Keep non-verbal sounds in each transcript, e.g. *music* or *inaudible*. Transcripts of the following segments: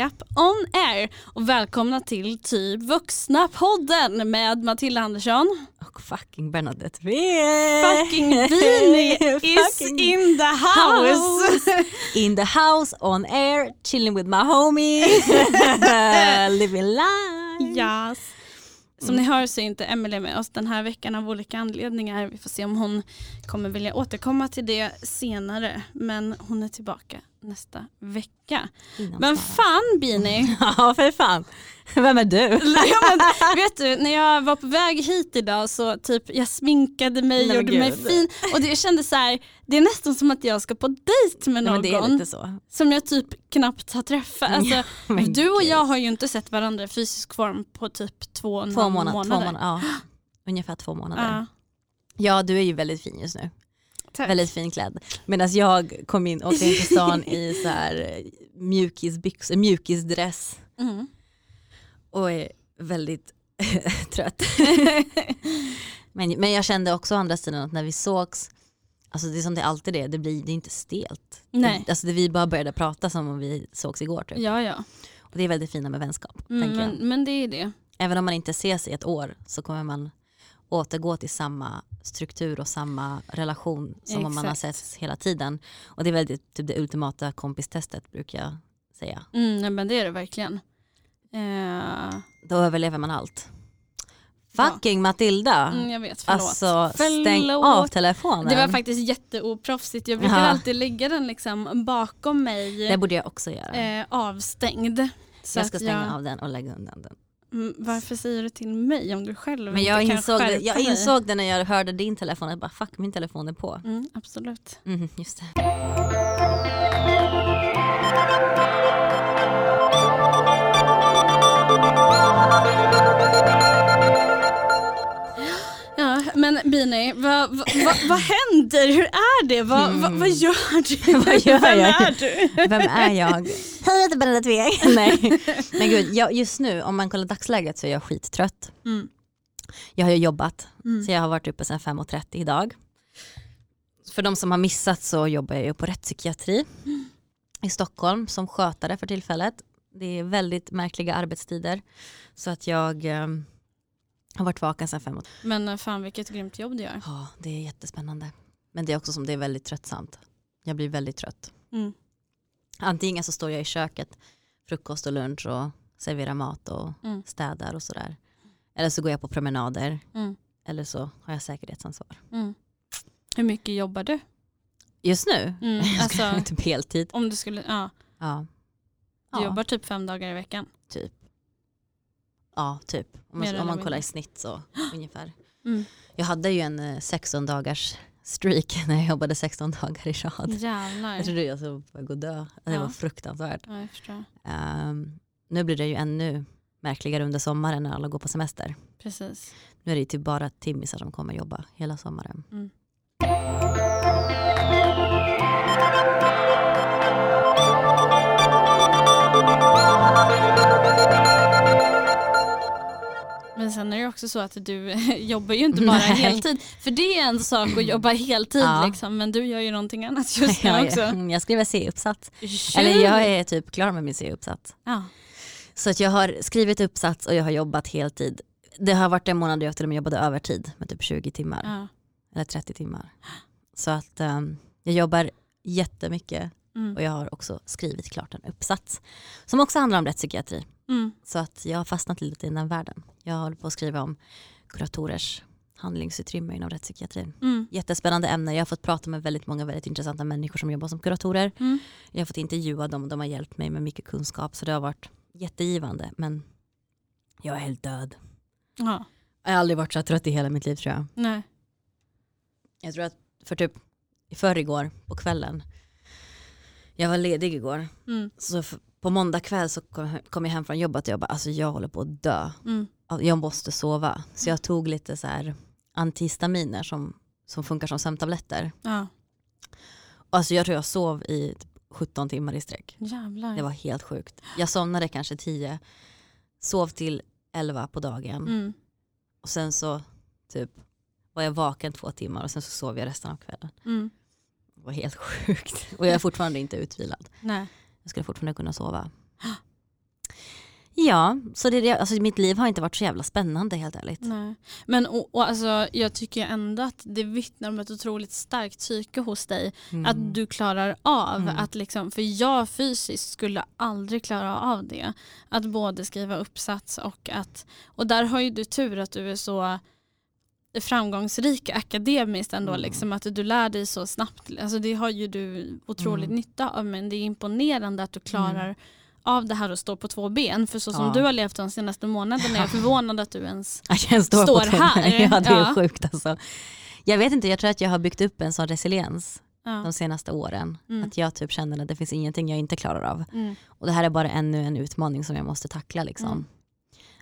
Japp, on air. Och välkomna till Typ vuxna-podden med Matilda Andersson. Och fucking Bernadette Wee. Fucking Beanie *laughs* is Fucking in the house. In the house, on air, chilling with my homie. *laughs* Living life. Yes. Som ni hör så är inte Emelie med oss den här veckan av olika anledningar. Vi får se om hon kommer vilja återkomma till det senare. Men hon är tillbaka nästa vecka. Innan Men fan Bini, *laughs* Ja för fan. Vem är du? *laughs* ja, men, *laughs* vet du när jag var på väg hit idag så typ jag sminkade mig, Nej, gjorde mig gud. fin och det, jag kände så här, det är nästan som att jag ska på dejt med Nej, någon så. som jag typ knappt har träffat. Alltså, Men du och jag har ju inte sett varandra i fysisk form på typ två, Två månader. Två månader. Ja. *gasps* Ungefär två månader. Ja, Ja du är ju väldigt fin just nu. Tack. Väldigt fin klädd. Medan jag kom in, åkte in till stan i *laughs* så här eh, mjukisbyxor, mjukisdress Mm. och är väldigt *laughs* trött. *laughs* men, men jag kände också å andra sidan att när vi sågs, alltså det är som det alltid är, det blir det är inte stelt. Nej. Alltså det, vi bara började prata som om vi sågs igår typ. Ja, ja. Och det är väldigt fina med vänskap. Mm, men, men det är det. Även om man inte ses i ett år så kommer man återgå till samma struktur och samma relation som om man har setts hela tiden. Och det är väldigt typ det ultimata kompistestet brukar jag säga. Mm, nej, men det är det verkligen. Eh, Då överlever man allt. Ja. Fucking Matilda! mm, jag vet, förlåt. Alltså stäng Förlåt. av telefonen. Det var faktiskt jätteoproffsigt. Jag brukar Ja. alltid lägga den liksom bakom mig det borde jag också göra. eh, avstängd. Så jag ska stänga jag, av den och lägga undan den. Mm, Varför säger du till mig om du själv Men jag inte kan insåg, det, skärpa jag dig? insåg det när jag hörde din telefon, jag bara fuck min telefon är på. Mm, absolut. Mm, just det. Ja, men Bini, vad, vad, vad, vad händer? Hur är det? Vad, vad, vad gör du? Mm. *laughs* Vad gör Vem jag? är du? Vem är jag? Hej jag heter Benedikt Weng. *laughs* Nej men gud, jag, just nu om man kollar dagsläget så är jag skittrött. Mm. Jag har ju jobbat Mm. så jag har varit uppe sedan 5.30 idag. För de som har missat så jobbar jag ju på rättspsykiatri i Stockholm som skötare för tillfället. Det är väldigt märkliga arbetstider så att jag eh, har varit vaken sedan 5.30. Men eh, fan vilket grymt jobb du gör. Ja det är jättespännande. Men det är också som det är väldigt tröttsamt. Jag blir väldigt trött. Mm. Antingen så står jag i köket, frukost och lunch och serverar mat och Mm. städar och sådär. Eller så går jag på promenader. Mm. Eller så har jag säkerhetsansvar. Mm. Hur mycket jobbar du? Just nu? Mm, *laughs* Jag ska alltså, typ heltid. om du skulle, ja, Ja. du Ja, jobbar typ fem dagar i veckan. typ. Ja, typ. Om man, om man kollar i snitt så *gasps* ungefär. Mm. Jag hade ju en eh, 16 dagars streak *laughs* när jag jobbade 16 dagar i rad. Jävlar. Jag trodde jag skulle att dö. Det Ja. var fruktansvärt. Ja. Ehm, nu blir det ju ännu märkligare under sommaren när alla går på semester. Precis. Nu är det ju typ bara timmisar som kommer jobba hela sommaren. Mm. Men sen är det också så att du *laughs* jobbar ju inte bara Nej. heltid. För det är en sak att jobba heltid Ja. liksom, men du gör ju någonting annat just *laughs* nu Jag, också. är, jag skriver C-uppsats. Eller jag är typ klar med min C-uppsats. ja. Så att jag har skrivit uppsats och jag har jobbat heltid. Det har varit en månad jag till och med jobbade övertid med typ 20 timmar. Ja. Eller 30 timmar. Så att ehm, jag jobbar jättemycket Mm. och jag har också skrivit klart en uppsats. Som också handlar om rättspsykiatri. Mm. Så att jag har fastnat lite i den världen. Jag håller på att skriva om kuratorers handlingsutrymme inom rättspsykiatrin. Mm. Jättespännande ämne. Jag har fått prata med väldigt många väldigt intressanta människor som jobbar som kuratorer. Mm. Jag har fått intervjua dem och de har hjälpt mig med mycket kunskap. Så det har varit jättegivande. Men jag är helt död. Ja. Jag har aldrig varit så trött i hela mitt liv tror jag. Nej. Jag tror att för typ i förrgår på kvällen. Jag var ledig igår. Mm. Så på måndag kväll så kom, kom jag hem från jobbet och jag bara alltså jag håller på att dö. Mm. Jag måste sova. Så jag tog lite så här antihistaminer som, som funkar som sömntabletter. Ja. Alltså jag tror jag sov i typ 17 timmar i sträck. Jävlar. Det var helt sjukt. Jag somnade kanske 10, sov till 11 på dagen Mm. och sen så typ var jag vaken två timmar och sen så sov jag resten av kvällen. Mm. Var helt sjukt. *laughs* Och jag är fortfarande inte utvilad. Nej. Jag skulle fortfarande kunna sova. Ja, så det, alltså mitt liv har inte varit så jävla spännande helt ärligt. Nej. Men och, och alltså, jag tycker ändå att det vittnar om ett otroligt starkt psyke hos dig. Mm. Att du klarar av Mm. att liksom, för jag fysiskt skulle aldrig klara av det. Att både skriva uppsats och att, och där har ju du tur att du är så framgångsrik akademiskt ändå, Mm. liksom, att du lär dig så snabbt. Alltså det har ju du otroligt Mm. nytta av men det är imponerande att du klarar av det här och stå på två ben. För så som Ja. du har levt de senaste månaderna är jag *laughs* förvånad att du ens jag står, Står här. *laughs* Ja, det är Ja. sjukt alltså. Jag vet inte, jag tror att jag har byggt upp en sån resiliens ja. de senaste åren. Mm. Att jag typ känner att det finns ingenting jag inte klarar av. Mm. Och det här är bara ännu en utmaning som jag måste tackla. Liksom.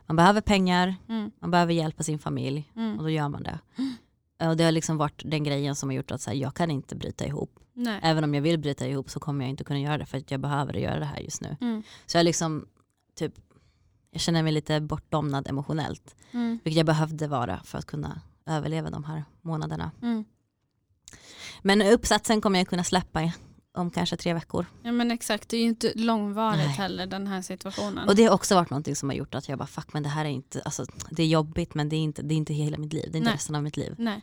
Man behöver pengar, Mm. man behöver hjälpa sin familj och Mm. då gör man det. *gasps* Och det har liksom varit den grejen som har gjort att så här, jag kan inte bryta ihop. Nej. Även om jag vill bryta ihop så kommer jag inte kunna göra det för att jag behöver göra det här just nu. Mm. Så jag liksom typ, jag känner mig lite bortdomnad emotionellt. Mm. Vilket jag behövde vara för att kunna överleva de här månaderna. Mm. Men uppsatsen kommer jag kunna släppa om kanske tre veckor. Ja men exakt, det är ju inte långvarigt Nej. heller den här situationen. Och det har också varit någonting som har gjort att jag bara fuck men det här är inte, alltså det är jobbigt men det är inte, det är inte hela mitt liv, det är inte Nej. resten av mitt liv. Nej.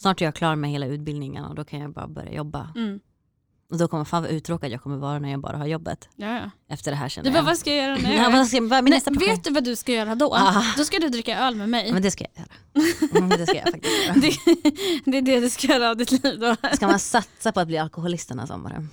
Snart är jag klar med hela utbildningen och då kan jag bara börja jobba. Mm. Och då kommer fan vad uttråkad jag kommer vara när jag bara har jobbet. Ja, ja. Efter det här känner Du bara, jag. vad ska jag göra nu? *laughs* Ja, vad ska, vad Nej, vet du vad du ska göra då? Ah. Då ska du dricka öl med mig. Men det ska jag göra. Mm, det ska jag faktiskt göra. *laughs* Det, det är det du ska göra av ditt liv då. Ska man satsa på att bli alkoholist den här sommaren?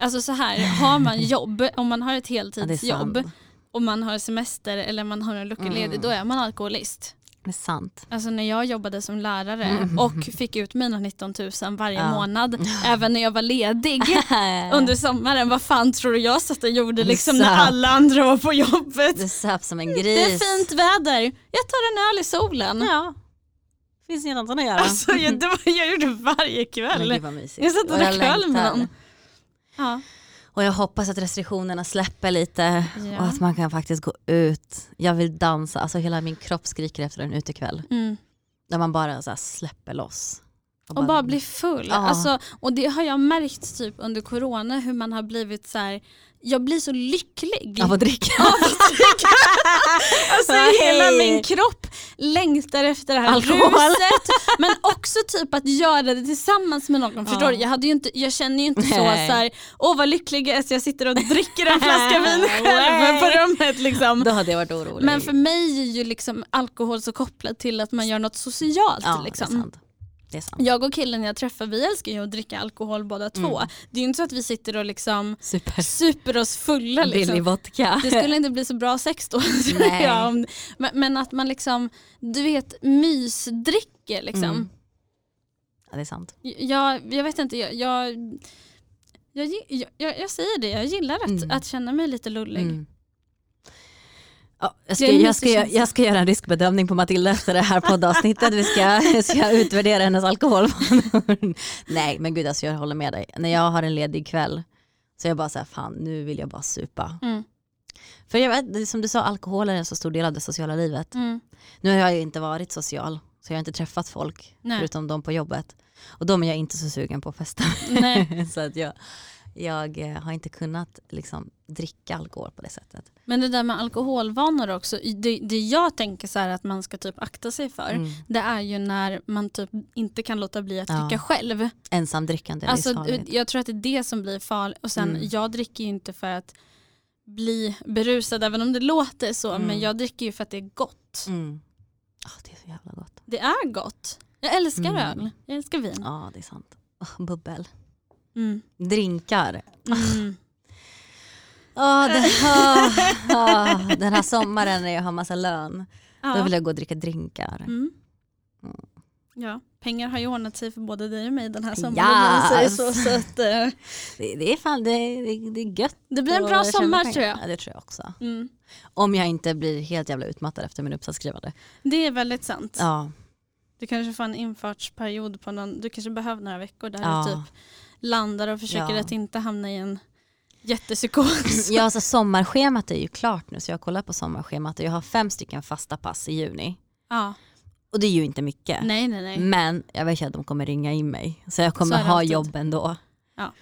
Alltså så här, har man jobb, om man har ett Ja, heltidsjobb sant. och man har semester eller man har en lucka ledig, Mm. då är man alkoholist. Det är sant. Alltså när jag jobbade som lärare Mm. och fick ut mina 19 000 varje Ja. månad, även när jag var ledig *laughs* under sommaren, vad fan tror du jag satt och gjorde liksom när alla andra var på jobbet? Du söp som en gris. Det är fint väder, jag tar en öl i solen. Ja. Finns inget annat att göra. Alltså, jag, det var, jag gjorde varje Men kväll. mysigt. Jag satt och drack öl med någon. Ja. Och jag hoppas att restriktionerna släpper lite Ja. och att man kan faktiskt gå ut. Jag vill dansa, alltså hela min kropp skriker efter en utekväll. Mm. Där man bara så släpper loss. Och bara bli full. Ja. Alltså, och det har jag märkt typ under corona hur man har blivit så här. Jag blir så lycklig. Av att dricka. *laughs* Alltså Nej. hela min kropp längtar efter det här Alkohol. ruset. Men också typ att göra det tillsammans med någon. Förstår du? Jag, hade ju inte, jag känner ju inte så, så Nej. här, åh vad lycklig jag är så jag sitter och dricker en flaska vin *laughs* själv på rummet. Liksom. Då hade jag varit orolig. Men för mig är ju liksom alkohol så kopplat till att man gör något socialt. ja, liksom. Det är sant. Jag och killen jag träffar vi älskar ju att dricka alkohol båda två. Mm. Det är ju inte så att vi sitter och liksom Super. super oss fulla. Billig Liksom. vodka. Det skulle inte bli så bra sex då. *laughs* tror jag, men, men att man liksom, du vet mysdricker liksom. Mm. Ja, det är sant. Jag, jag vet inte, jag, jag, jag, jag, jag säger det, jag gillar att, Mm. att känna mig lite lullig. Mm. Ja, jag, ska, jag, ska, jag, ska göra en riskbedömning på Matilda efter det här poddavsnittet. Vi ska, ska utvärdera hennes alkoholvanor. *laughs* Nej men gud alltså jag håller med dig. När jag har en ledig kväll så är jag bara så här, fan nu vill jag bara supa. Mm. För jag vet, som du sa, alkohol är en så stor del av det sociala livet. Mm. Nu har jag ju inte varit social, så jag har inte träffat folk Nej. förutom de på jobbet. Och de är jag inte så sugen på att festa Nej. *laughs* så att jag, jag eh, har inte kunnat liksom, dricka alkohol på det sättet. Men det där med alkoholvanor också, det, det jag tänker så att man ska typ akta sig för, Mm. det är ju när man typ inte kan låta bli att Ja. dricka själv. Ensamdrickande, Alltså, jag tror att det är det som blir farligt. Och sen, Mm. jag dricker ju inte för att bli berusad, även om det låter så, Mm. men jag dricker ju för att det är gott. Mm. Ah, det är så jävla gott. Det är gott. Jag älskar Mm. öl, jag älskar vin. Ja det är sant. Oh, *laughs* bubbel. Mm. Drinkar. Mm. *laughs* Oh, det, *laughs* oh, oh, den här sommaren när jag har massa lön, då Ja. vill jag gå och dricka drinkar. Mm. Mm. ja, pengar har ju ordnat sig för både dig och mig den här sommaren. Yes. Så, så att, eh, Det, det är fan det, det, det är gött. det blir en bra sommar tror jag. Ja, det tror jag också. Mm. Om jag inte blir helt jävla utmattad efter min uppsatsskrivande. Det är väldigt sant. Ja, Du kanske får en infartsperiod på någon, du kanske behöver några veckor där Ja. du typ landar och försöker Ja. att inte hamna i en jättepsykos. ja alltså, sommarschemat är ju klart nu så jag kollar på sommarschemat och jag har fem stycken fasta pass i juni. Ja. Och det är ju inte mycket. Nej nej nej. Men jag vet ju att de kommer ringa in mig. Så jag kommer Så ha alltid. jobb ändå. Ja.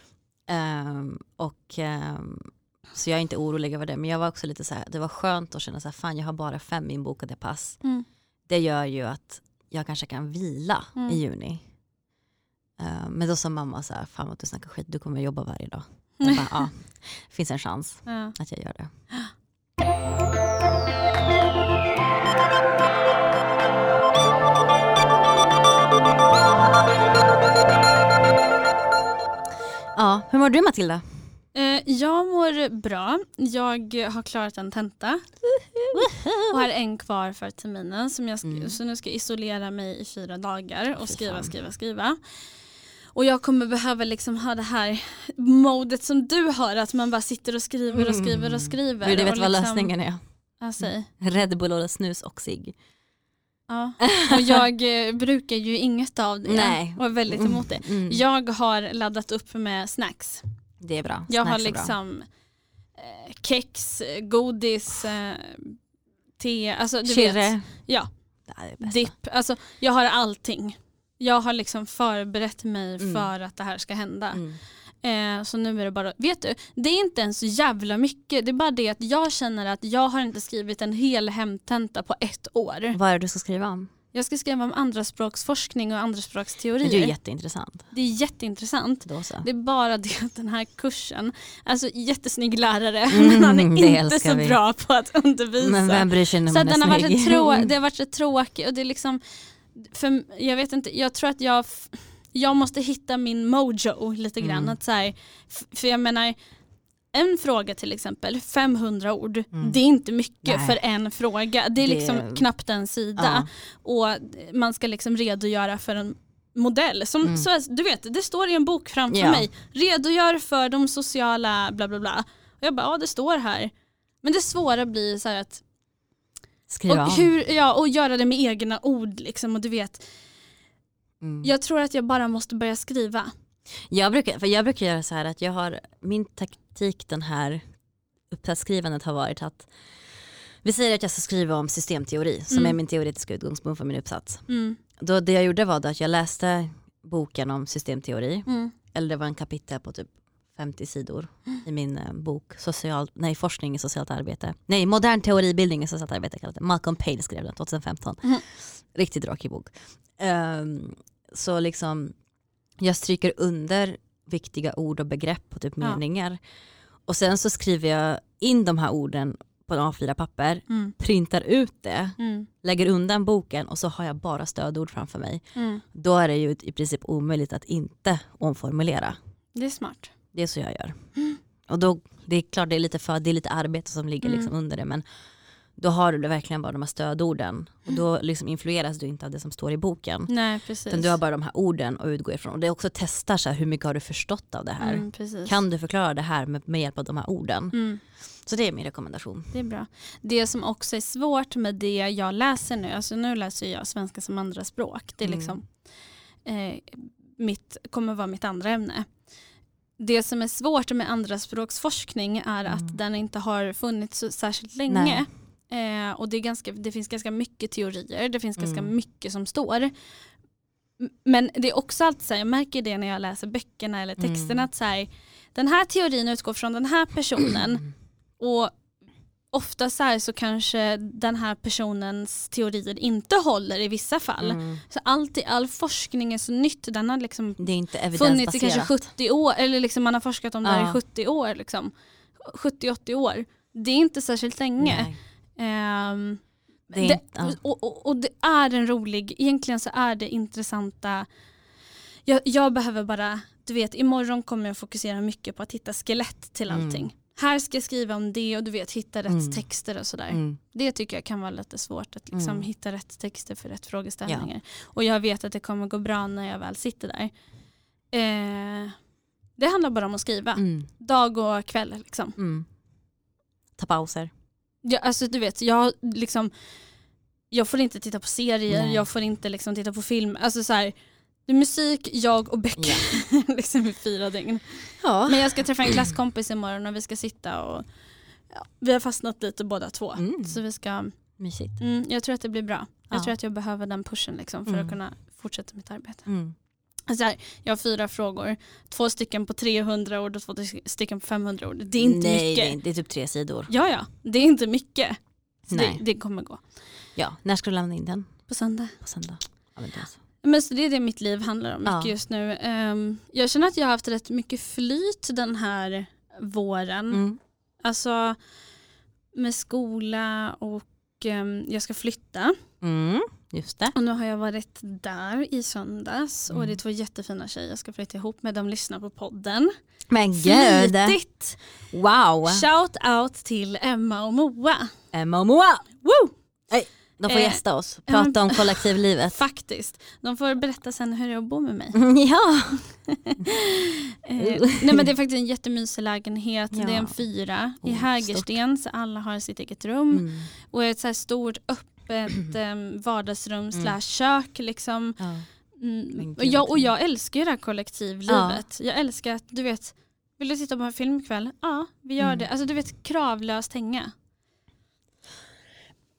Ehm, och, ehm, så jag är inte orolig över det. Men jag var också lite så här, det var skönt att känna så här, fan jag har bara fem inbokade pass. Mm. Det gör ju att jag kanske kan vila Mm. i juni. Ehm, men då sa mamma så här, fan vad du snackar skit, du kommer jobba varje dag. Jag bara, *laughs* ja, det finns en chans Ja. att jag gör det. Ja, hur mår du Matilda? Eh, jag mår bra. Jag har klarat en tenta och har en kvar för terminen. Som jag Mm. Så nu ska jag isolera mig i fyra dagar och skriva, skriva, skriva. Och jag kommer behöva liksom ha det här modet som du har, att man bara sitter och skriver och skriver och skriver. Vill du vet vad liksom, lösningen är? Säg. Red Bull och snus och cigg. Ja. Och jag eh, brukar ju inget av det Nej. och är väldigt emot det. Mm. Jag har laddat upp med snacks. Det är bra. Jag har Snacks liksom eh, kex, godis, eh, te, alltså du Chirre. vet. Ja, dipp. Alltså jag har allting. Jag har liksom förberett mig Mm. för att det här ska hända. Mm. Eh, så nu är det bara, vet du, det är inte ens så jävla mycket. Det är bara det att jag känner att jag har inte skrivit en hel hemtenta på ett år. Vad är det du ska skriva om? Jag ska skriva om andraspråksforskning och andraspråksteorier. det är jätteintressant. det är jätteintressant. Så. Det är bara det att den här kursen, alltså jättesnygg lärare, Mm, men han är inte så vi. bra på att undervisa. Men vem bryr sig när så man att är den har varit snygg? så trå- det har varit så tråkigt och det är liksom, för, jag vet inte, jag tror att jag, jag måste hitta min mojo lite grann. Mm. Att så här, för jag menar, en fråga till exempel, 500 ord, Mm. det är inte mycket Nej. för en fråga. Det är Det- liksom knappt en sida. Ja. Och man ska liksom redogöra för en modell. Som, Mm. så, du vet, det står i en bok framför Ja. mig. Redogör för de sociala bla bla bla. Och jag bara, ja det står här. Men det svåra blir så här att Skriva och, hur, ja, och göra det med egna ord. Liksom, och du vet, Mm. jag tror att jag bara måste börja skriva. Jag, brukar, för jag brukar göra så här att jag har, min taktik den här uppsatsskrivandet har varit att vi säger att jag ska skriva om systemteori som Mm. är min teoretiska utgångspunkt för min uppsats. Mm, Då det jag gjorde var att jag läste boken om systemteori, mm, eller det var en kapitel på typ 50 sidor i min eh, bok social, nej, Forskning i socialt arbete. Nej, Modern teoribildning i socialt arbete kallas det. Malcolm Payne skrev den 2015. Mhm. Riktigt tråkig bok. Ehm, så liksom, jag stryker under viktiga ord och begrepp och typ Ja. meningar. Och sen så skriver jag in de här orden på en A4-papper, mm, printar ut det, mm, lägger undan boken och så har jag bara stödord framför mig. mm. Då är det ju i princip omöjligt att inte omformulera. Det är smart. Det är så jag gör. Och då, det är klart det är lite, för, det är lite arbete som ligger Mm. liksom under det men då har du verkligen bara de här stödorden och då liksom influeras du inte av det som står i boken. Nej precis. Utan du har bara de här orden att utgå ifrån. Och det är också testar så här, hur mycket har du förstått av det här. mm. Kan du förklara det här med, med hjälp av de här orden? Mm, Så det är min rekommendation. det är bra. Det som också är svårt med det jag läser nu, alltså nu läser jag svenska som andraspråk. Det är Mm. liksom eh, mitt, kommer vara mitt andra ämne. Det som är svårt med andraspråksforskning är att Mm. den inte har funnits särskilt länge. Eh, och det, ganska, det finns ganska mycket teorier, det finns ganska Mm. mycket som står. Men det är också alltid så här, jag märker det när jag läser böckerna eller texterna, Mm. att så här, den här teorin utgår från den här personen *clears throat* och ofta så, här så kanske den här personens teorier inte håller i vissa fall. Mm. Så allt, i- all forskning är så nytt, den har liksom funnits i kanske evidensbaserat. 70 år, eller liksom man har forskat om det här Ja. i 70 år. Liksom. 70-80 år. Det är inte särskilt länge. Ehm, det det, inte, ja. och, och, och det är en rolig, egentligen så är det intressanta, jag, jag behöver bara, du vet imorgon kommer jag fokusera mycket på att hitta skelett till Mm. Här ska jag skriva om det och du vet hitta rätt Mm. texter och sådär. Mm. Det tycker jag kan vara lite svårt att liksom Mm. hitta rätt texter för rätt frågeställningar. Och jag vet att det kommer gå bra när jag väl sitter där. Eh, det handlar bara om att skriva. Mm. Dag och kväll liksom. Mm. Ta pauser. Ja, alltså du vet, jag liksom jag får inte titta på serier, Nej. jag får inte liksom titta på film. Alltså så här, det är musik, jag och böcker *laughs* liksom i fyra dygn. Ja. Men jag ska träffa en klasskompis imorgon och vi ska sitta och ja, vi har fastnat lite båda två. Mm. Så vi ska, Mysigt. mm, jag tror att det blir bra. Jag Ja. tror att jag behöver den pushen liksom, för Mm. att kunna fortsätta mitt arbete. Mm. Alltså här, jag har fyra frågor, två stycken på 300 ord och två stycken på 500 ord. Det är inte Nej, mycket. det inte- det är typ tre sidor. Ja, ja, det är inte mycket. Så det, Nej. det kommer gå. Ja. När ska du lämna in den? På söndag. På söndag? Ja, men så. Det är det mitt liv handlar om mycket Ja. just nu. Ehm, jag känner att jag har haft rätt mycket flyt den här våren. Mm. Alltså med skola och ehm, jag ska flytta. Mm. Just det. Och nu har jag varit där i söndags och Mm. det är två jättefina tjejer jag ska flytta ihop med. De lyssnar på podden. Men gud! Flitigt! Wow! Shout out till Emma och Moa. Emma och Moa! Woo! De får Eh, gästa oss, ja, prata om kollektivlivet. *laughs* Faktiskt. De får berätta sen hur det är att bo med mig. *laughs* ja. *laughs* Eh, nej men det är faktiskt en jättemysig lägenhet. Ja. Det är en fyra i Oh, Hägersten så alla har sitt eget rum. Mm. Och ett så här stort öppet um, *clears throat* vardagsrum Mm. slash kök. Liksom. ja. Mm. Och, jag, och jag älskar ju det här kollektivlivet. Jag älskar att du vet, vill du titta på en film ikväll? Ja, vi gör Mm. det. Alltså du vet kravlöst hänga.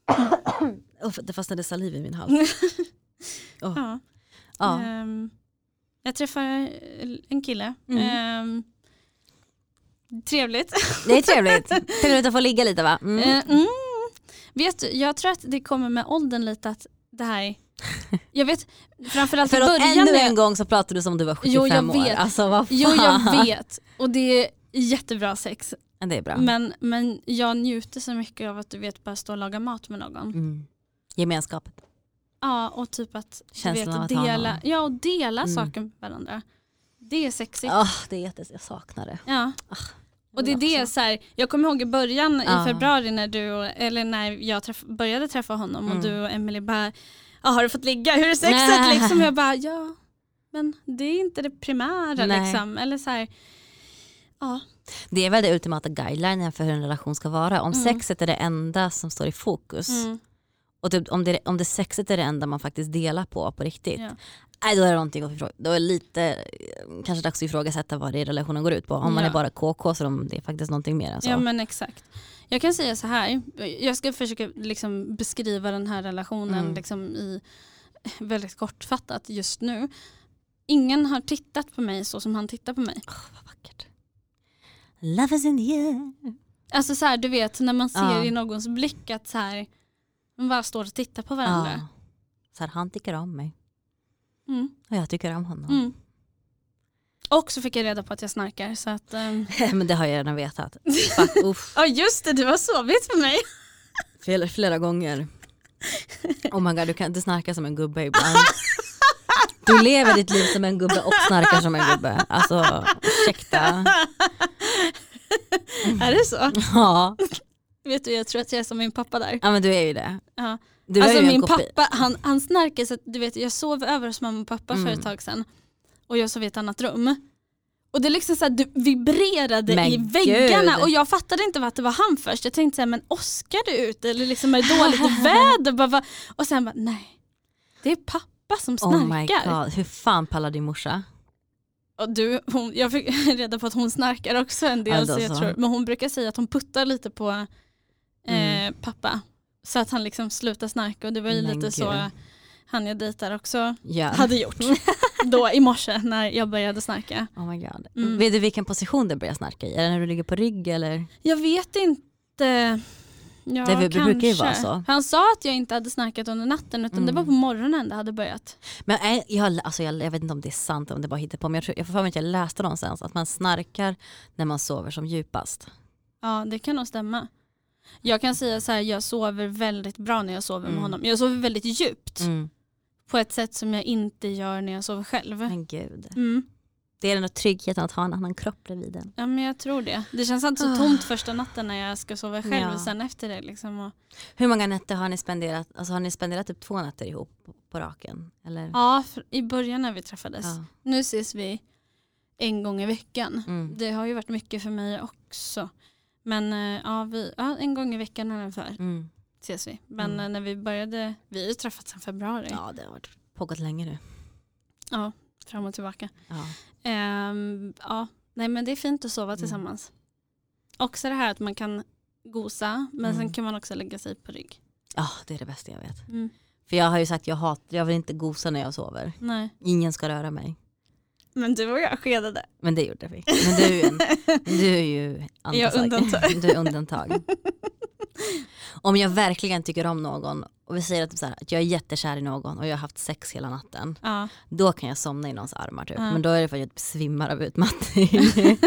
*clears throat* *clears throat* Oh, det fastnade saliv i min hals. *laughs* Oh. Ja. Ja. Ehm, jag träffar en kille. Mm. Ehm, trevligt. Det är trevligt. Trevligt att få ligga lite va? *laughs* Mm. Eh, mm. Vet du, jag tror att det kommer med åldern lite att det här, jag vet framförallt i Förlåt, början. ännu en gång så pratade du som om du var 75 Jo, jag år. vet. Alltså vad fan. Jo jag vet och det är jättebra sex. Men Det är bra. Men, men jag njuter så mycket av att du vet bara stå och laga mat med någon. Mm. Gemenskapet. Ja och typ att, Känslan vet, att dela, ja, och dela Mm. saker med varandra. Det är sexigt. Oh, det är jättes... Jag saknar det. Ja. Jag Och det är det så här, jag kommer ihåg i början Ja. i februari när du, eller när jag träff, började träffa honom och Mm. du och Emily bara, har du fått ligga, hur är sexet Nej. liksom? Jag bara, ja, men det är inte det primära Nej. liksom. Eller så här, ja, Det är väl det ultimata guidelinen för hur en relation ska vara. Om Mm. sexet är det enda som står i fokus mm, och typ, om, det, om det sexet är det enda man faktiskt delar på på riktigt. Ja. Nej, då är det någonting att ifråga. Då är det lite eh, kanske dags att ifrågasätta vad det är relationen går ut på. Om man Ja. är bara KK så om det är faktiskt någonting mer än så. ja men exakt. Jag kan säga så här, jag ska försöka liksom beskriva den här relationen Mm. liksom i väldigt kortfattat just nu. Ingen har tittat på mig så som han tittar på mig. Åh, vad vackert. Love is in the air. Alltså så här, du vet när man ser Ja. i någons blick att så här, man bara står och tittar på varandra. Ja. Så här, han tycker om mig Mm. och jag tycker om honom. Mm. Och så fick jag reda på att jag snarkar. Så att, ehm, *laughs* Men det har jag redan vetat. *laughs* Ja just det, du har sovit med mig. *laughs* Flera, flera gånger. Oh my god, du kan inte snarka som en gubbe ibland. Du lever ditt liv som en gubbe och snarkar som en gubbe. Alltså ursäkta. Är det så? Ja. Vet du, jag tror att jag är som min pappa där. ja men du är ju det. Ja. Du alltså min pappa, han, han snarkar så att du vet, jag sov över hos mamma och pappa för Mm. ett tag sedan. Och jag sov i ett annat rum. Och det liksom så här, du vibrerade Men i väggarna gud. och jag fattade inte att det var han först. Jag tänkte så här, men åskar du ut eller liksom är det dåligt väder? Och sen bara, nej. Det är pappa som Oh my snarkar. god, hur fan pallar din morsa? och du, hon, jag fick *laughs* reda på att hon snarkar också en del. Ja, så jag tror, men hon brukar säga att hon puttar lite på eh, Mm. pappa. Så att han liksom slutar snarka och det var ju Men lite så gud. han jag dejtar också Ja. hade gjort. *laughs* Då i morse när jag började snarka. Oh my god. Mm. Vet du vilken position du börjar snarka i? Är det när du ligger på rygg eller? Jag vet inte. Ja, Det brukar ju vara så. Han sa att jag inte hade snarkat under natten utan det Mm. var på morgonen det hade börjat. Men är, jag, alltså jag, jag vet inte om det är sant om det bara hittar på men jag, tror, jag får för mig att jag läste någonstans att man snarkar när man sover som djupast. Ja det kan nog stämma. Jag kan säga så här, jag sover väldigt bra när jag sover med Mm. honom. Jag sover väldigt djupt Mm. på ett sätt som jag inte gör när jag sover själv. Men gud. Mm. Det är den där tryggheten att ha en annan kropp bredvid en. Ja men jag tror det. Det känns inte så Ah. tomt första natten när jag ska sova själv Ja. och sen efter det liksom. Och, Hur många nätter har ni spenderat? Alltså har ni spenderat typ två nätter ihop på, raken? Eller? ja, i början när vi träffades. Ja. Nu ses vi en gång i veckan. Mm. Det har ju varit mycket för mig också. Men eh, ja, vi, ja, en gång i veckan ungefär Mm. ses vi. Men Mm. eh, när vi började, vi har ju träffats sedan februari. Ja. Ja det har varit pågått länge nu. fram och tillbaka. Ja. Ehm, ja, nej men det är fint att sova Mm. tillsammans. Också det här att man kan gosa men sen Mm. kan man också lägga sig på rygg. Ja, det är det bästa jag vet. Mm. För jag har ju sagt jag hatar, jag vill inte gosa när jag sover. Nej. Ingen ska röra mig. Men du och jag skedade. Men det gjorde vi. Men du är en, *laughs* du är ju Jag undantag. Du är undantag. Om jag verkligen tycker om någon och vi säger att, så här, att jag är jättekär i någon och jag har haft sex hela natten. Ja. Då kan jag somna i någons armar typ. Ja. Men då är det för att jag typ svimmar av utmattning. *laughs*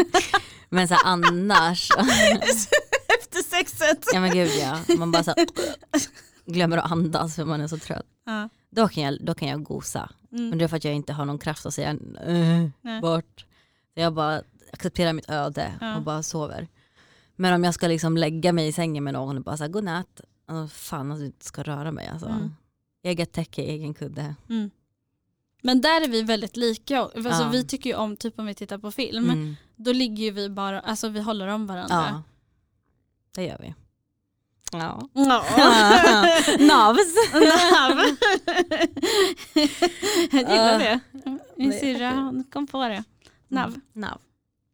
Men så här, annars, *laughs* Efter sexet. ja men gud ja. Man bara så här, glömmer att andas för man är så trött. Ja. Då kan jag, då kan jag gosa. Mm. Men det är för att jag inte har någon kraft att säga "Eh, Nej. bort. Så jag bara accepterar mitt öde Ja. och bara sover. Men om jag ska liksom lägga mig i sängen med någon och bara säga godnatt, oh, fan att du inte ska röra mig alltså. Mm. Eget täcke, egen kudde. Mm. Men där är vi väldigt lika. Alltså, Ja. Vi tycker ju om, typ om vi tittar på film, Mm. då ligger vi bara, alltså vi håller om varandra. Ja, det gör vi. Ja. Ja. *laughs* Navs. Nav. Jag gillar Ja. det. Min syrra kom på det. Nav. Nav.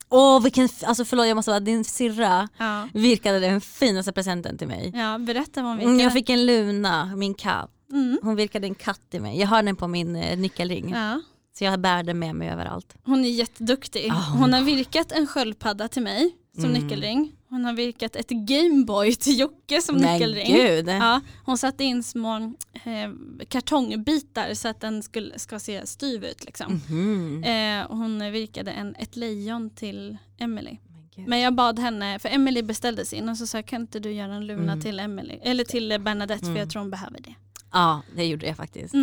Åh vilken, f- alltså förlåt jag måste vara, din syrra Ja. virkade den finaste presenten till mig. ja, berätta vad hon Mm, virkade. Jag fick en Luna, min katt. Mm. Hon virkade en katt till mig. Jag har den på min eh, nyckelring. Ja. Så jag bär den med mig överallt. Hon är jätteduktig. Hon- Hon har virkat en sköldpadda till mig som Mm. nyckelring. Hon har virkat ett Gameboy till Jocke som Men nyckelring. gud. Ja, hon satte in små eh, kartongbitar så att den skulle, ska se styv ut. Liksom. Mhm. Eh, hon virkade en, ett lejon till Emily. Men jag bad henne, för Emily beställde sin och så sa jag, kan inte du göra en luna Mm. till Emily? Eller till Bernadette för Mm. jag tror hon behöver det. Ja det gjorde jag faktiskt.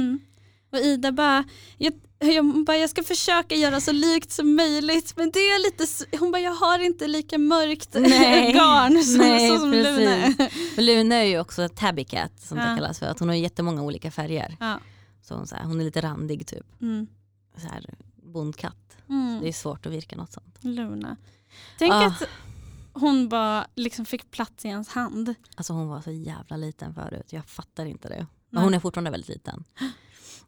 Och Ida bara jag, jag bara, jag ska försöka göra så likt som möjligt men det är lite, hon bara, jag har inte lika mörkt *laughs* Nej. garn som, Nej, så som precis. Luna. För Luna är ju också tabby cat som det Ja. kallas för. Att hon har jättemånga olika färger. Ja. Så hon, så här, hon är lite randig typ. Mm. Så här, bondkatt. Det Mm. är svårt att virka något sånt. Luna. Tänk Ah. att hon bara liksom fick plats i hans hand. Alltså hon var så jävla liten förut. Jag fattar inte det. Men Nej. hon är fortfarande väldigt liten.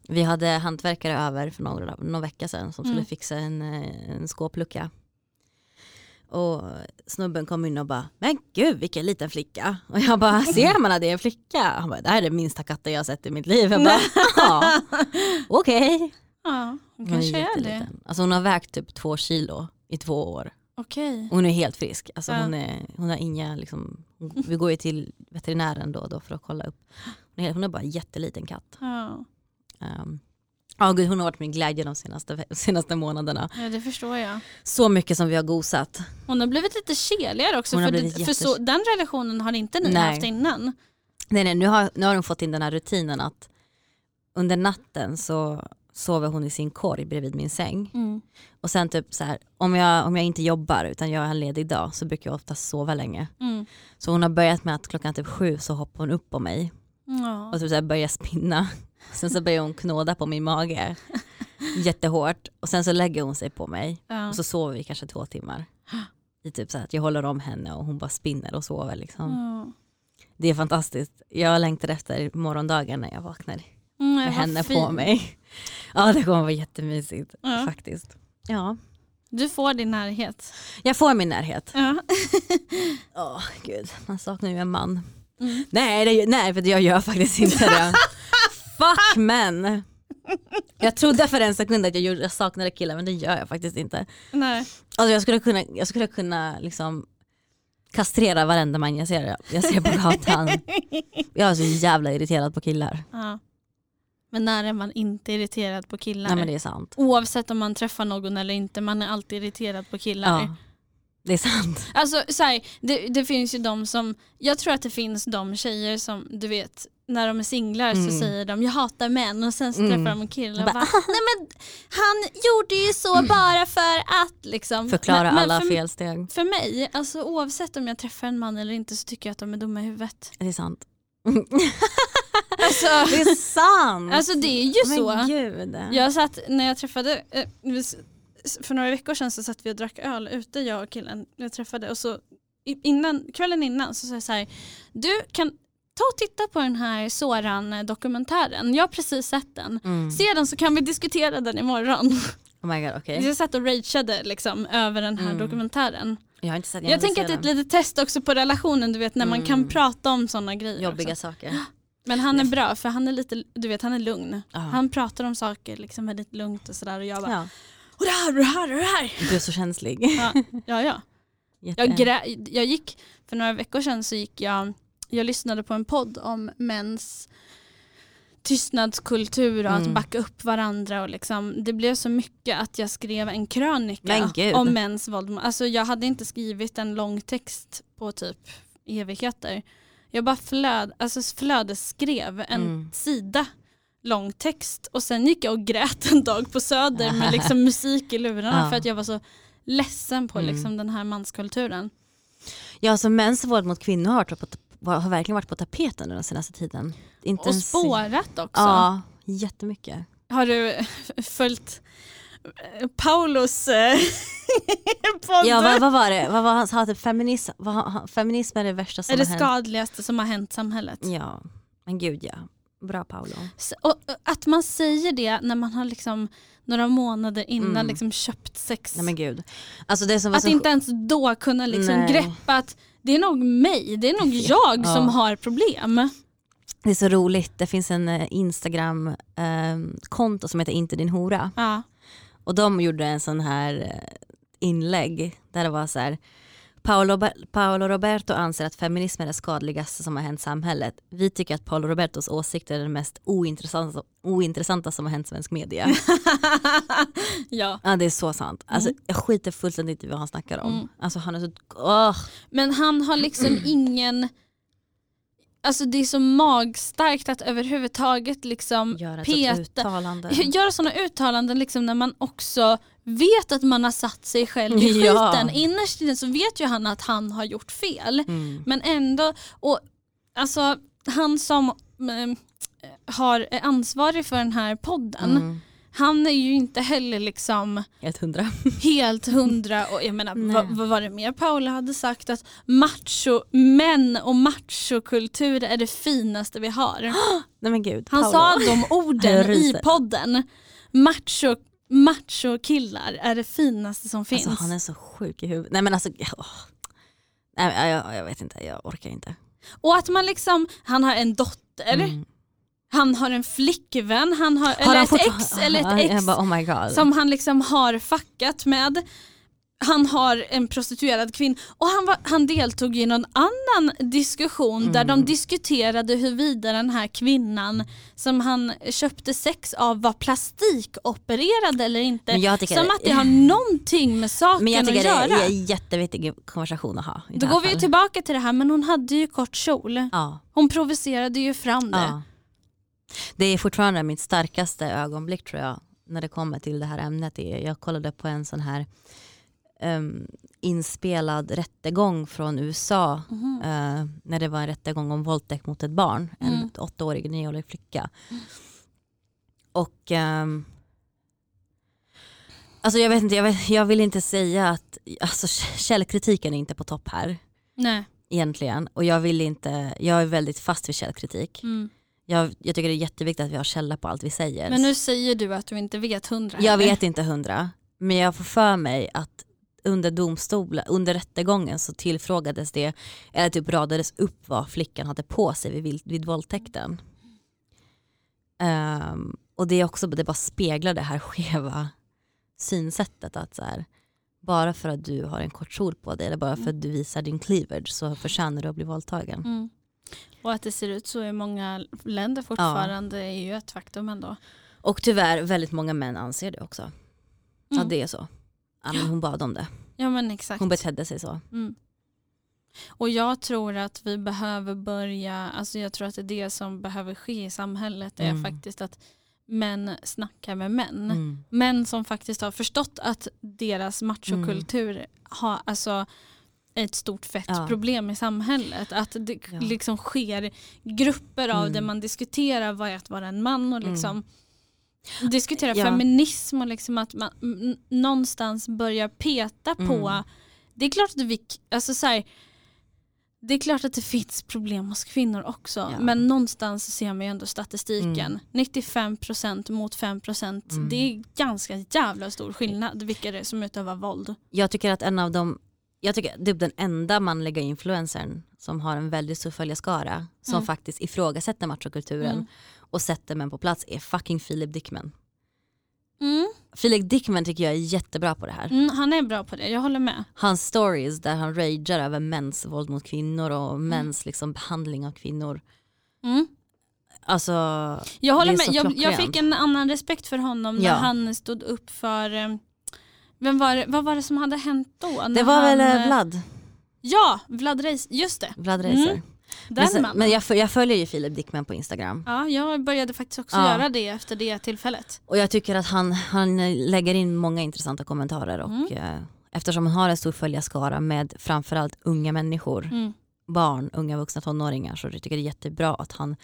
Vi hade hantverkare över för några, någon vecka sedan som skulle Mm. fixa en, eh, en skåplucka. Och snubben kom in och bara, men gud vilken liten flicka. Och jag bara, *laughs* ser man att det är en flicka? Han bara, det här är den minsta katten jag har sett i mitt liv. Jag bara, *laughs* ja, okej. Ja, hon kanske är det. Alltså hon har vägt typ två kilo i två år. Okej. Hon är helt frisk. Alltså Ja. hon, är, hon har inga, liksom, vi går ju till veterinären då och då för att kolla upp. Hon är, hon är bara en jätteliten katt. Ja. Um, gud, hon har varit min glädje de senaste, *laughs* senaste månaderna. ja, det förstår jag. Så mycket som vi har gosat. Hon har blivit lite keligare också. Har För, det, för så, den relationen har inte ni Nej. haft innan. Nej, nej, nu, har, nu har hon fått in den här rutinen att under natten så sover hon i sin korg bredvid min säng. Mm. Och sen typ så här, om jag, om jag inte jobbar utan jag är en ledig dag så brukar jag ofta sova länge. Mm. Så hon har börjat med att klockan typ sju så hoppar hon upp på mig Ja. och typ så börjar spinna. Sen så börjar hon knåda på min mage *laughs* jättehårt och sen så lägger hon sig på mig Ja. och så sover vi kanske två timmar. I typ så att jag håller om henne och hon bara spinner och sover. Liksom. Ja. Det är fantastiskt. Jag längtar efter morgondagen när jag vaknar Mm, med henne på fint. mig. *laughs* Ja det kommer vara jättemysigt Ja. faktiskt. Ja. Du får din närhet. Jag får min närhet. Ja. *laughs* Åh gud, man saknar ju en man. Mm. Nej, det, nej för jag gör faktiskt inte det. Fuck men. Jag trodde för en sekund att jag, gjorde, jag saknade killar men det gör jag faktiskt inte. Nej. Alltså jag skulle kunna, jag skulle kunna liksom kastrera varenda man jag ser, jag ser på gatan. *laughs* Jag är så jävla irriterad på killar. Ja. Men när är man inte irriterad på killar? Nej men det är sant. Oavsett om man träffar någon eller inte, man är alltid irriterad på killar. Ja, det är sant. Alltså så här, det, det finns ju de som, jag tror att det finns de tjejer som du vet när de är singlar Mm. så säger de jag hatar män och sen så Mm. träffar de en kille och Bara, bara, nej men han gjorde ju så bara för att liksom. Förklara men, men alla för, felsteg. För mig, alltså oavsett om jag träffar en man eller inte så tycker jag att de är dumma i huvudet. Det är sant. *laughs* Alltså, Det är sant. alltså det är ju så. Men gud. Jag satt, när jag träffade, eh, för några veckor sedan så satt vi och drack öl ute jag och killen jag träffade och så innan, kvällen innan så sa jag så här, du kan ta och titta på den här Soran-dokumentären, jag har precis sett den. Mm. Se den så kan vi diskutera den imorgon. Oh my god, okej. Jag satt och rageade liksom över den här Mm. dokumentären. Jag har inte sett Jag, tänker att det är ett litet test också på relationen, du vet när man kan Mm. prata om sådana grejer. Jobbiga också. saker. *gasps* Men han är bra för han är lite, du vet han är lugn. Ja. Han pratar om saker liksom väldigt lugnt och sådär och jag bara Ja. och det här och det här och det här. Du är så känslig. *laughs* Ja, ja. ja. Jag, grä, jag gick, för några veckor sedan så gick jag, jag lyssnade på en podd om mäns tystnadskultur och att Mm. backa upp varandra och liksom, det blev så mycket att jag skrev en krönika om mäns våld. Alltså jag hade inte skrivit en lång text på typ evigheter. Jag bara flöd, alltså flödesskrev en Mm. sida lång text och sen gick jag och grät en dag på Söder med *laughs* liksom musik i lurarna Ja. för att jag var så ledsen på Mm. liksom den här manskulturen. Ja, alltså mäns våld mot kvinnor har, har verkligen varit på tapeten den senaste tiden. Inte Och spårat också. Ja, jättemycket. Har du *laughs* följt eh, Paulos eh, *laughs* podd? Ja, vad, vad var det? Vad var hans hat? Typ Feminism, vad, han- feminism är det värsta som är det har hänt. skadligaste som har hänt samhället? Ja, men gud ja. Bra Paolo. S- Och och att man säger det när man har liksom några månader innan Mm. liksom köpt sex. Nej men gud. Alltså det som var att så inte ens då kunna liksom Nej. greppa att det är nog mig, det är nog *laughs* jag Ja. som har problem. Det är så roligt, det finns en eh, Instagram-konto som heter inte din hora. Ja. Och de gjorde en sån här eh, inlägg där det var så här Paolo, Paolo Roberto anser att feminism är det skadligaste som har hänt samhället. Vi tycker att Paolo Robertos åsikter är det mest ointressanta, ointressanta som har hänt svensk media. *laughs* ja. ja det är så sant. Alltså, Mm. Jag skiter fullständigt i vad han snackar om. Mm. Alltså han är så... åh. Men han har liksom *clears throat* ingen, alltså det är så magstarkt att överhuvudtaget liksom Gör ett peta, sånt uttalande. *laughs* göra sådana uttalanden liksom när man också vet att man har satt sig själv i *laughs* Ja. skiten. Innerst inne så vet ju han att han har gjort fel. Mm. Men ändå, och alltså han som eh, har, är ansvarig för den här podden, Mm. han är ju inte heller liksom Helt hundra. *laughs* helt hundra och jag menar Nej. vad, var det mer Paula hade sagt att macho, män och machokultur är det finaste vi har. *gasps* Nej men gud. Han Paolo. sa de orden *laughs* i podden. Macho, macho killar är det finaste som finns. Alltså han är så sjuk i huvudet. Nej men alltså, åh. Nej, jag, jag vet inte, jag orkar inte. Och att man liksom, han har en dotter, Mm. han har en flickvän, han har, Har eller han ett ex, eller ett ex bara, oh som han liksom har fuckat med. Han har en prostituerad kvinna och han, var, han deltog i någon annan diskussion där Mm. de diskuterade huruvida den här kvinnan som han köpte sex av var plastikopererad eller inte. Som det- att det har någonting med saken men jag att tycker det göra. är en jätteviktig konversation att ha. Då det går vi ju fallet. tillbaka till det här men hon hade ju kort kjol. Ja, Hon provocerade ju fram det. ja. Det är fortfarande mitt starkaste ögonblick tror jag när det kommer till det här ämnet. Det Jag kollade på en sån här em, inspelad rättegång från USA Mhm. eh, när det var en rättegång om våldtäkt mot ett barn, en Mm. åttaårig nioårig flicka. Och ehm, alltså jag vet inte, jag, vet, jag vill inte säga att alltså, källkritiken är inte på topp här Nej. egentligen och jag vill inte, jag är väldigt fast vid källkritik. Mm. Jag, jag tycker det är jätteviktigt att vi har källa på allt vi säger. Men nu säger du att du inte vet hundra jag heller. vet inte hundra, men jag får för mig att under domstolen, under rättegången så tillfrågades det, eller typ radades upp vad flickan hade på sig vid, vid våldtäkten. Ehm, och det är också, det bara speglar det här skeva synsättet att så här, bara för att du har en kort kjol på dig eller bara för att du visar din cleavage så förtjänar du att bli våldtagen. Mm. Och att det ser ut så i många länder fortfarande är ju ett faktum ändå. Och tyvärr väldigt många män anser det också. Ja Mm. det är så. Ja, men hon bad om det. Ja men exakt. Hon betedde sig så. Mm. Och jag tror att vi behöver börja, alltså jag tror att det är det som behöver ske i samhället är Mm. faktiskt att män snackar med män. Mm. Män som faktiskt har förstått att deras machokultur har, alltså, ett stort fett Ja. problem i samhället. Att det Ja. liksom sker grupper av Mm. där man diskuterar vad är att vara en man och Mm. Diskutera Ja. feminism och liksom att man någonstans börjar peta på Mm. det är klart att vi, alltså så här, det är klart att det finns problem hos kvinnor också Ja. men någonstans ser man ju ändå statistiken. Mm. 95% mot 5% Mm. det är ganska jävla stor skillnad vilka det är som utövar våld. Jag tycker att en av de jag tycker typ den enda manliga influencern som har en väldigt stor följarskara som Mm. faktiskt ifrågasätter machokulturen Mm. och sätter män på plats är fucking Philip Dickman. Mm. Philip Dickman tycker jag är jättebra på det här. Mm, han är bra på det, jag håller med. Hans stories där han ragear över mäns våld mot kvinnor och mäns liksom, behandling av kvinnor. Mm. Alltså, Jag håller med. Jag, jag fick en annan respekt för honom när Ja. han stod upp för eh, vem var det, vad var det som hade hänt då? det var han, väl eh, eh, Vlad, Ja, Vlad Reis, just det. Vlad Reiser. Den men sen, men jag, jag följer ju Philip Dickman på Instagram Ja, jag började faktiskt också Ja. göra det efter det tillfället. och jag tycker att han, han lägger in många intressanta kommentarer och Mm. eh, eftersom han har en stor följarskara med framförallt unga människor, Mm. barn, unga vuxna tonåringar så jag tycker det är jättebra att han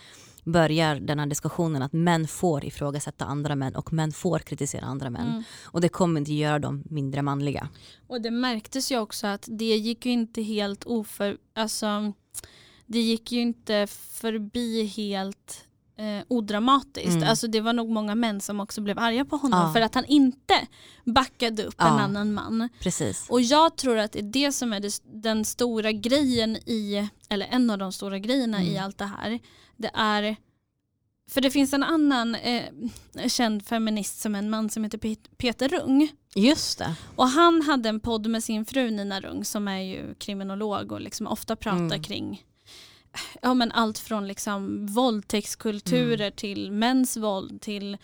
börjar den här diskussionen att män får ifrågasätta andra män och män får kritisera andra män. Mm. Och det kommer inte göra dem mindre manliga. Och det märktes ju också att det gick ju inte helt oför... Alltså, det gick ju inte förbi helt eh, odramatiskt. Mm. Alltså det var nog många män som också blev arga på honom Ja. för att han inte backade upp en Ja. annan man. Precis. Och jag tror att det är det som är det, den stora grejen i, eller en av de stora grejerna i Mm. allt det här. Det är, för det finns en annan eh, känd feminist som en man som heter Pet- Peter Rung. Just det. Och han hade en podd med sin fru Nina Rung som är ju kriminolog och liksom ofta pratar Mm. kring ja, men allt från liksom våldtäktskulturer Mm. till mäns våld till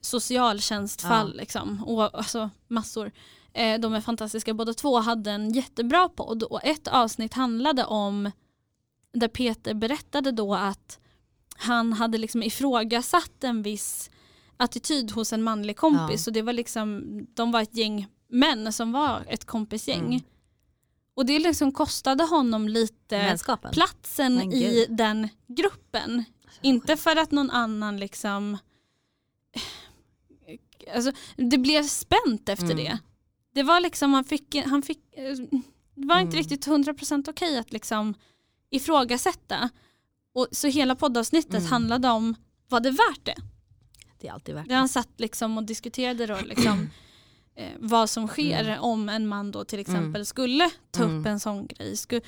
socialtjänstfall. Ja. Liksom, och, alltså, massor. Eh, de är fantastiska båda två hade en jättebra podd och ett avsnitt handlade om där Peter berättade då att han hade liksom ifrågasatt en viss attityd hos en manlig kompis Ja. och det var liksom, de var ett gäng män som var ett kompisgäng. Mm. Och det liksom kostade honom lite Vänskapen. platsen i den gruppen. Inte för att någon annan liksom alltså, det blev spänt efter Mm. det. Det var liksom, han fick, han fick det var inte Mm. riktigt 100% okej att liksom ifrågasätta. Och, så hela poddavsnittet Mm. handlade om, var det värt det? Det är alltid värt Där han satt liksom och diskuterade då liksom, *clears throat* eh, vad som sker Mm. om en man då till exempel Mm. skulle ta upp Mm. en sån grej. Sku,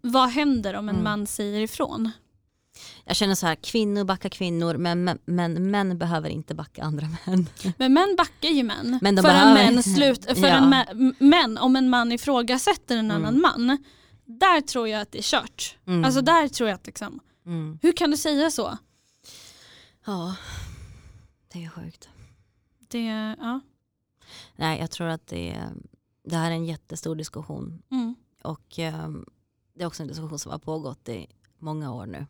vad händer om en Mm. man säger ifrån? Jag känner så här, kvinnor backar kvinnor men, men, men män behöver inte backa andra män. *laughs* Men män backar ju män. Men för behöver- män slut, för Ja. en mä- män, om en man ifrågasätter en Mm. annan man, där tror jag att det är kört. Mm. Alltså där tror jag att liksom, Mm. hur kan du säga så? Ja, det är sjukt. Det, ja. Nej, jag tror att det, det här är en jättestor diskussion Mm. och ehm, det är också en diskussion som har pågått i många år nu.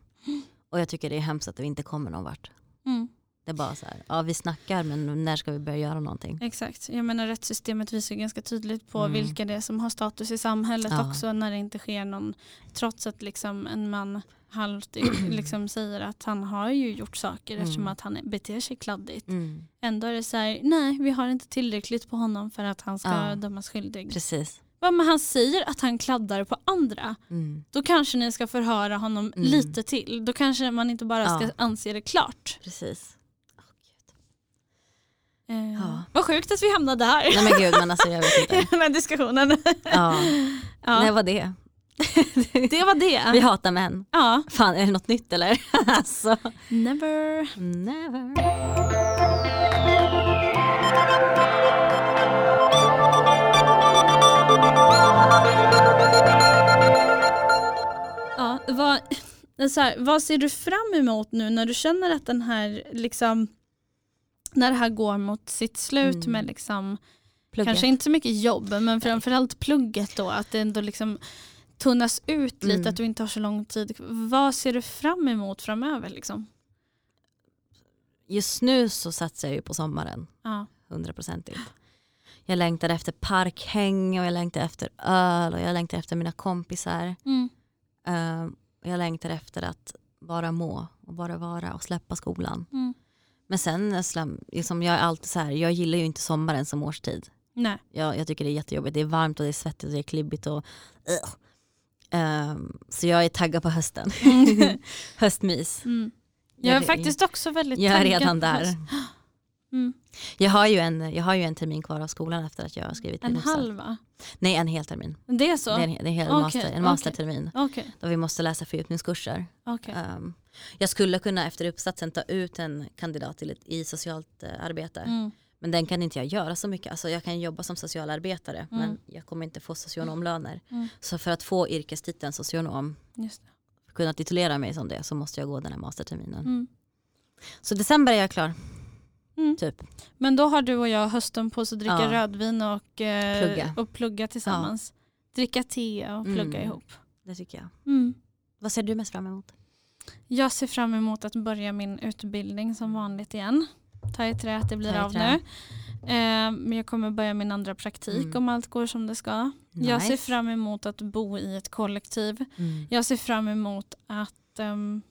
Och jag tycker det är hemskt att vi inte kommer någon vart. Mm. Det är bara så här, ja vi snackar men när ska vi börja göra någonting? Exakt, jag menar rättssystemet visar ganska tydligt på Mm. vilka det är som har status i samhället Ja. också när det inte sker någon, trots att liksom en man halvt *clears throat* liksom säger att han har ju gjort saker Mm. eftersom att han beter sig kladdigt. Mm. Ändå är det så här, nej vi har inte tillräckligt på honom för att han ska Ja. dömas skyldig. Precis. Ja, men han säger att han kladdar på andra. Mm. Då kanske ni ska förhöra honom Mm. lite till. Då kanske man inte bara ska Ja. anse det klart. Precis. Eh, Ja. Vad sjukt att vi hamnade här Nej men gud men alltså jag vet inte. *laughs* den här diskussionen. Ja. *laughs* Ja, Nej vad det? *laughs* det var det. Vi hatar män. Ja. Fan är det något nytt eller? alltså. Never. Never. Ja, vad, så här, vad ser du fram emot nu när du känner att den här liksom när det här går mot sitt slut Mm. med liksom Plugget. kanske inte så mycket jobb men framförallt plugget då att det ändå liksom tunnas ut lite Mm. att du inte har så lång tid. Vad ser du fram emot framöver liksom? Just nu så satsar jag ju på sommaren. Ja. Jag längtar efter parkhäng och jag längtar efter öl och jag längtar efter mina kompisar. Mm. Och jag längtar efter att bara må och bara vara och släppa skolan. Mm. Men sen liksom, jag är alltid så här, jag gillar ju inte sommaren som årstid. Nej. Jag, jag tycker det är jättejobbigt, det är varmt och det är svettigt och det är klibbigt. Och, Ugh. Ehm, så jag är taggad på hösten. *laughs* Höstmys. Mm. Jag är Jag- faktiskt också väldigt Jag är taggad redan där. Mm. Jag, har ju en, jag har ju en termin kvar av skolan efter att jag har skrivit En min uppsats. halv va? Nej en hel termin. Det är så? Det är en, det är en hel Okej, master, en mastertermin. Okej. Då vi måste läsa fördjupningskurser. okej. Um, jag skulle kunna efter uppsatsen ta ut en kandidat till ett, i socialt uh, arbete. Mm. Men den kan inte jag göra så mycket. Alltså jag kan jobba som socialarbetare Mm. men jag kommer inte få socionomlöner. Mm. Så för att få yrkestiteln socionom, kunna titulera mig som det så måste jag gå den här masterterminen. Mm. Så december är jag klar. Mm. Typ. Men då har du och jag hösten på oss att dricka Ja. rödvin och, eh, Plugga. och plugga tillsammans. Dricka te och plugga Mm. ihop. Det tycker jag. Mm. Vad ser du mest fram emot? Jag ser fram emot att börja min utbildning som vanligt igen. Ta i trä att det blir av trä. nu. Eh, men jag kommer börja min andra praktik Mm. om allt går som det ska. Jag ser Nice. fram emot att bo i ett kollektiv. Mm. Jag ser fram emot att ehm,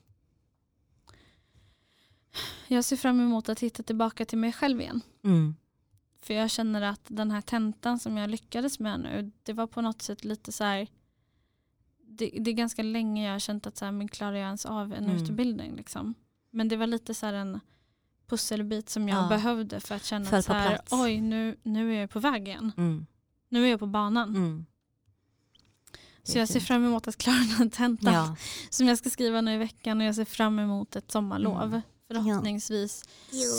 jag ser fram emot att hitta tillbaka till mig själv igen. Mm. För jag känner att den här tentan som jag lyckades med nu, det var på något sätt lite så här. Det, det är ganska länge jag har känt att så här, men klarar jag ens av en Mm. utbildning? Liksom. Men det var lite så här en pusselbit som jag Ja. behövde för att känna Föll att så här, oj nu, nu är jag på väg igen. Mm. Nu är jag på banan. Mm. Så jag ser fram emot att klara den här tentan Ja. *laughs* som jag ska skriva nu i veckan och jag ser fram emot ett sommarlov. Mm. Förhoppningsvis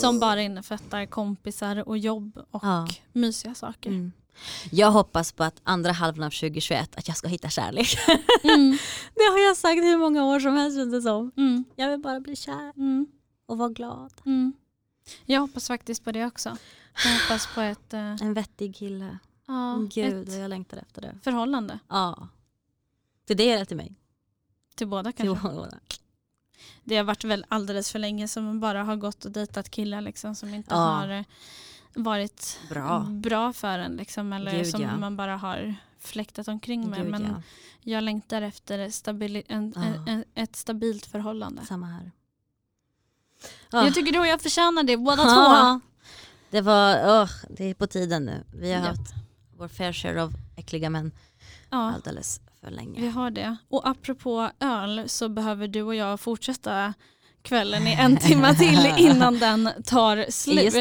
som bara innefattar kompisar och jobb och Ja. mysiga saker. Mm. Jag hoppas på att andra halvan av 2021 att jag ska hitta kärlek. *laughs* Mm. *laughs* Det har jag sagt hur många år som helst känns det som. Mm. Jag vill bara bli kär Mm. och vara glad. Mm. Jag hoppas faktiskt på det också. Jag hoppas på ett, eh, En vettig kille. ja, Gud ett vad jag längtar efter det. förhållande Ja. Till det eller till mig? till båda Till kanske. båda. Det har varit väl alldeles för länge som man bara har gått och dejtat killar liksom, som inte Ja. har eh, varit Bra. bra för en. Liksom, eller Gud, som ja. man bara har fläktat omkring med. Gud, Men ja. jag längtar efter stabili- en, en, en, ett stabilt förhållande. Samma här. Jag tycker du och jag förtjänar det båda två. Ja. Det var, åh, det är på tiden nu. Vi har haft vår fair share av äckliga män Ja, alldeles för länge. vi har det. Och apropå öl så behöver du och jag fortsätta kvällen i en *laughs* timme till innan den tar slut.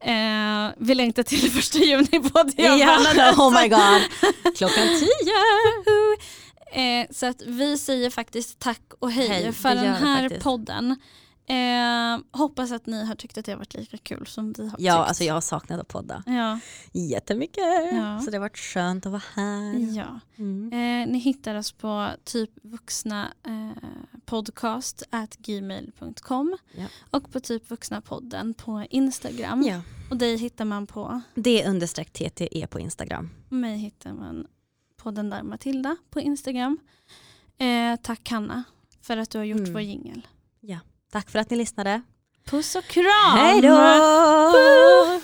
Eh, vi längtar till första juni jag och Ja, oh my god. *laughs* Klockan tio. Eh, så att vi säger faktiskt tack och hej, Hej, för den här podden. Eh, hoppas att ni har tyckt att det har varit lika kul som vi har Ja, tyckt. alltså jag har saknat att podda ja, jättemycket. Ja. Så det har varit skönt att vara här. ja. Mm. Eh, ni hittar oss på typ vuxna eh, podcast at gmail.com Ja. och på typ vuxna podden på Instagram. Ja. Och dig hittar man på, Det understreck TTE på Instagram. mig hittar man på den där Matilda på Instagram. Eh, tack Hanna för att du har gjort Mm. vår jingel. Tack för att ni lyssnade. Puss och kram! Hej då!